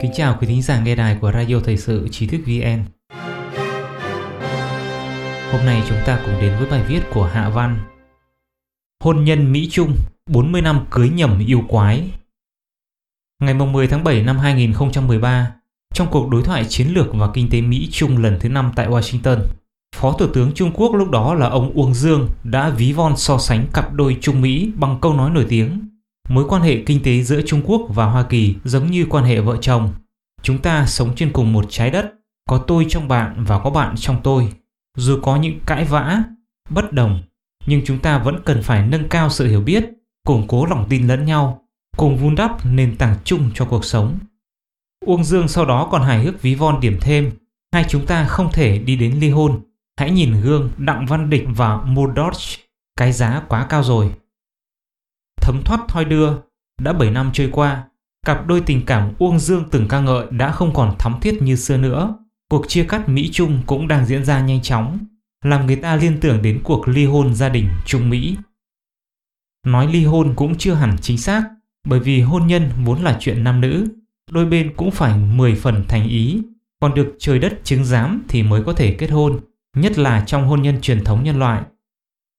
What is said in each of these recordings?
Kính chào quý thính giả nghe đài của Radio Thời sự Trí thức VN. Hôm nay chúng ta cùng đến với bài viết của Hạ Văn. Hôn nhân Mỹ Trung, 40 năm cưới nhầm yêu quái. Ngày 10 tháng 7 năm 2013, trong cuộc đối thoại chiến lược và kinh tế Mỹ Trung lần thứ 5 tại Washington, Phó Thủ tướng Trung Quốc lúc đó là ông Uông Dương đã ví von so sánh cặp đôi Trung Mỹ bằng câu nói nổi tiếng Mối quan hệ kinh tế giữa Trung Quốc và Hoa Kỳ giống như quan hệ vợ chồng. Chúng ta sống trên cùng một trái đất, có tôi trong bạn và có bạn trong tôi. Dù có những cãi vã, bất đồng, nhưng chúng ta vẫn cần phải nâng cao sự hiểu biết, củng cố lòng tin lẫn nhau, cùng vun đắp nền tảng chung cho cuộc sống. Uông Dương sau đó còn hài hước ví von điểm thêm, hai chúng ta không thể đi đến ly hôn. Hãy nhìn gương Đặng Văn Địch và Murdoch, cái giá quá cao rồi thấm thoát thoi đưa. Đã 7 năm trôi qua, cặp đôi tình cảm Uông Dương từng ca ngợi đã không còn thắm thiết như xưa nữa. Cuộc chia cắt Mỹ-Trung cũng đang diễn ra nhanh chóng, làm người ta liên tưởng đến cuộc ly hôn gia đình Trung-Mỹ. Nói ly hôn cũng chưa hẳn chính xác, bởi vì hôn nhân vốn là chuyện nam nữ, đôi bên cũng phải 10 phần thành ý, còn được trời đất chứng giám thì mới có thể kết hôn, nhất là trong hôn nhân truyền thống nhân loại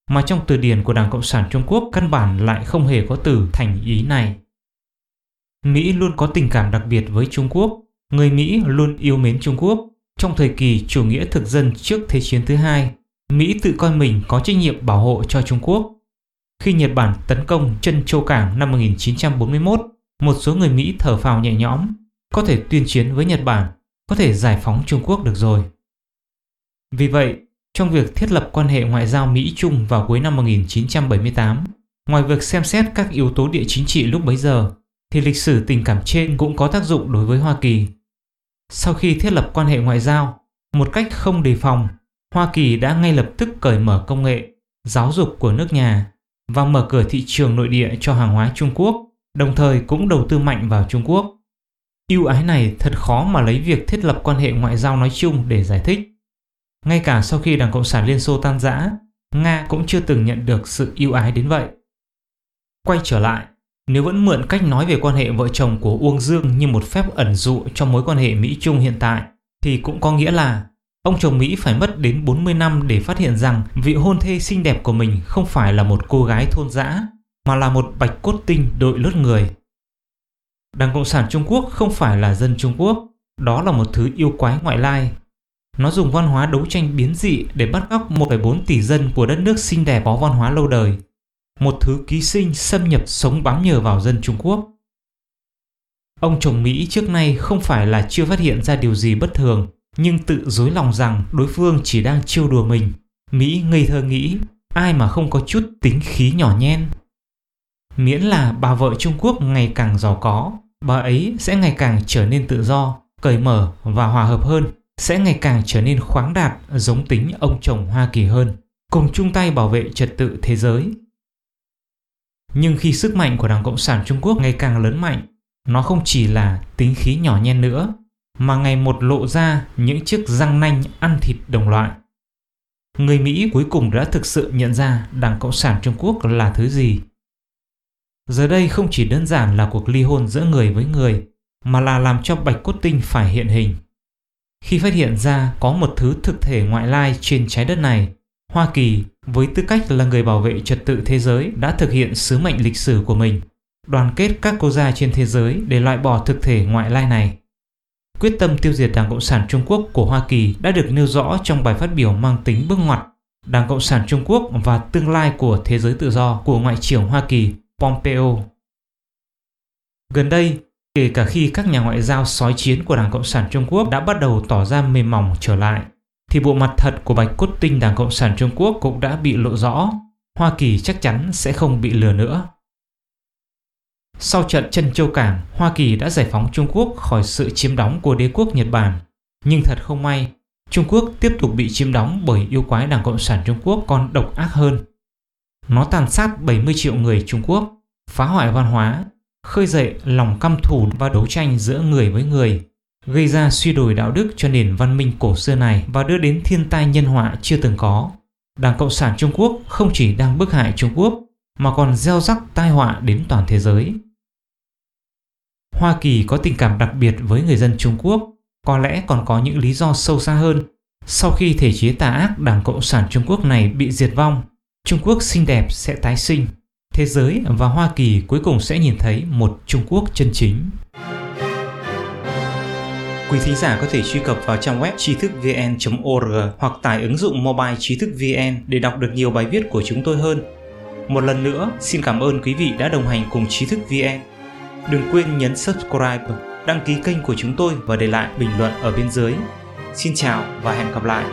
mà trong từ điển của Đảng Cộng sản Trung Quốc căn bản lại không hề có từ thành ý này. Mỹ luôn có tình cảm đặc biệt với Trung Quốc, người Mỹ luôn yêu mến Trung Quốc. Trong thời kỳ chủ nghĩa thực dân trước Thế chiến thứ hai, Mỹ tự coi mình có trách nhiệm bảo hộ cho Trung Quốc. Khi Nhật Bản tấn công chân châu cảng năm 1941, một số người Mỹ thở phào nhẹ nhõm, có thể tuyên chiến với Nhật Bản, có thể giải phóng Trung Quốc được rồi. Vì vậy, trong việc thiết lập quan hệ ngoại giao Mỹ-Trung vào cuối năm 1978. Ngoài việc xem xét các yếu tố địa chính trị lúc bấy giờ, thì lịch sử tình cảm trên cũng có tác dụng đối với Hoa Kỳ. Sau khi thiết lập quan hệ ngoại giao, một cách không đề phòng, Hoa Kỳ đã ngay lập tức cởi mở công nghệ, giáo dục của nước nhà và mở cửa thị trường nội địa cho hàng hóa Trung Quốc, đồng thời cũng đầu tư mạnh vào Trung Quốc. Ưu ái này thật khó mà lấy việc thiết lập quan hệ ngoại giao nói chung để giải thích. Ngay cả sau khi Đảng Cộng sản Liên Xô tan rã, Nga cũng chưa từng nhận được sự ưu ái đến vậy. Quay trở lại, nếu vẫn mượn cách nói về quan hệ vợ chồng của Uông Dương như một phép ẩn dụ cho mối quan hệ Mỹ-Trung hiện tại, thì cũng có nghĩa là ông chồng Mỹ phải mất đến 40 năm để phát hiện rằng vị hôn thê xinh đẹp của mình không phải là một cô gái thôn dã, mà là một bạch cốt tinh đội lốt người. Đảng Cộng sản Trung Quốc không phải là dân Trung Quốc, đó là một thứ yêu quái ngoại lai nó dùng văn hóa đấu tranh biến dị để bắt cóc 1,4 tỷ dân của đất nước xinh đẹp có văn hóa lâu đời. Một thứ ký sinh xâm nhập sống bám nhờ vào dân Trung Quốc. Ông chồng Mỹ trước nay không phải là chưa phát hiện ra điều gì bất thường, nhưng tự dối lòng rằng đối phương chỉ đang trêu đùa mình. Mỹ ngây thơ nghĩ, ai mà không có chút tính khí nhỏ nhen. Miễn là bà vợ Trung Quốc ngày càng giàu có, bà ấy sẽ ngày càng trở nên tự do, cởi mở và hòa hợp hơn sẽ ngày càng trở nên khoáng đạt giống tính ông chồng Hoa Kỳ hơn, cùng chung tay bảo vệ trật tự thế giới. Nhưng khi sức mạnh của Đảng Cộng sản Trung Quốc ngày càng lớn mạnh, nó không chỉ là tính khí nhỏ nhen nữa, mà ngày một lộ ra những chiếc răng nanh ăn thịt đồng loại. Người Mỹ cuối cùng đã thực sự nhận ra Đảng Cộng sản Trung Quốc là thứ gì. Giờ đây không chỉ đơn giản là cuộc ly hôn giữa người với người, mà là làm cho bạch cốt tinh phải hiện hình. Khi phát hiện ra có một thứ thực thể ngoại lai trên trái đất này, Hoa Kỳ với tư cách là người bảo vệ trật tự thế giới đã thực hiện sứ mệnh lịch sử của mình, đoàn kết các quốc gia trên thế giới để loại bỏ thực thể ngoại lai này. Quyết tâm tiêu diệt Đảng Cộng sản Trung Quốc của Hoa Kỳ đã được nêu rõ trong bài phát biểu mang tính bước ngoặt Đảng Cộng sản Trung Quốc và tương lai của thế giới tự do của Ngoại trưởng Hoa Kỳ Pompeo. Gần đây, Kể cả khi các nhà ngoại giao sói chiến của Đảng Cộng sản Trung Quốc đã bắt đầu tỏ ra mềm mỏng trở lại, thì bộ mặt thật của bạch cốt tinh Đảng Cộng sản Trung Quốc cũng đã bị lộ rõ. Hoa Kỳ chắc chắn sẽ không bị lừa nữa. Sau trận chân châu cảng, Hoa Kỳ đã giải phóng Trung Quốc khỏi sự chiếm đóng của đế quốc Nhật Bản. Nhưng thật không may, Trung Quốc tiếp tục bị chiếm đóng bởi yêu quái Đảng Cộng sản Trung Quốc còn độc ác hơn. Nó tàn sát 70 triệu người Trung Quốc, phá hoại văn hóa, khơi dậy lòng căm thù và đấu tranh giữa người với người, gây ra suy đồi đạo đức cho nền văn minh cổ xưa này và đưa đến thiên tai nhân họa chưa từng có. Đảng Cộng sản Trung Quốc không chỉ đang bức hại Trung Quốc mà còn gieo rắc tai họa đến toàn thế giới. Hoa Kỳ có tình cảm đặc biệt với người dân Trung Quốc, có lẽ còn có những lý do sâu xa hơn. Sau khi thể chế tà ác Đảng Cộng sản Trung Quốc này bị diệt vong, Trung Quốc xinh đẹp sẽ tái sinh. Thế giới và Hoa Kỳ cuối cùng sẽ nhìn thấy một Trung Quốc chân chính. Quý thính giả có thể truy cập vào trang web trí thức vn.org hoặc tải ứng dụng mobile trí thức vn để đọc được nhiều bài viết của chúng tôi hơn. Một lần nữa, xin cảm ơn quý vị đã đồng hành cùng trí thức vn. Đừng quên nhấn subscribe, đăng ký kênh của chúng tôi và để lại bình luận ở bên dưới. Xin chào và hẹn gặp lại!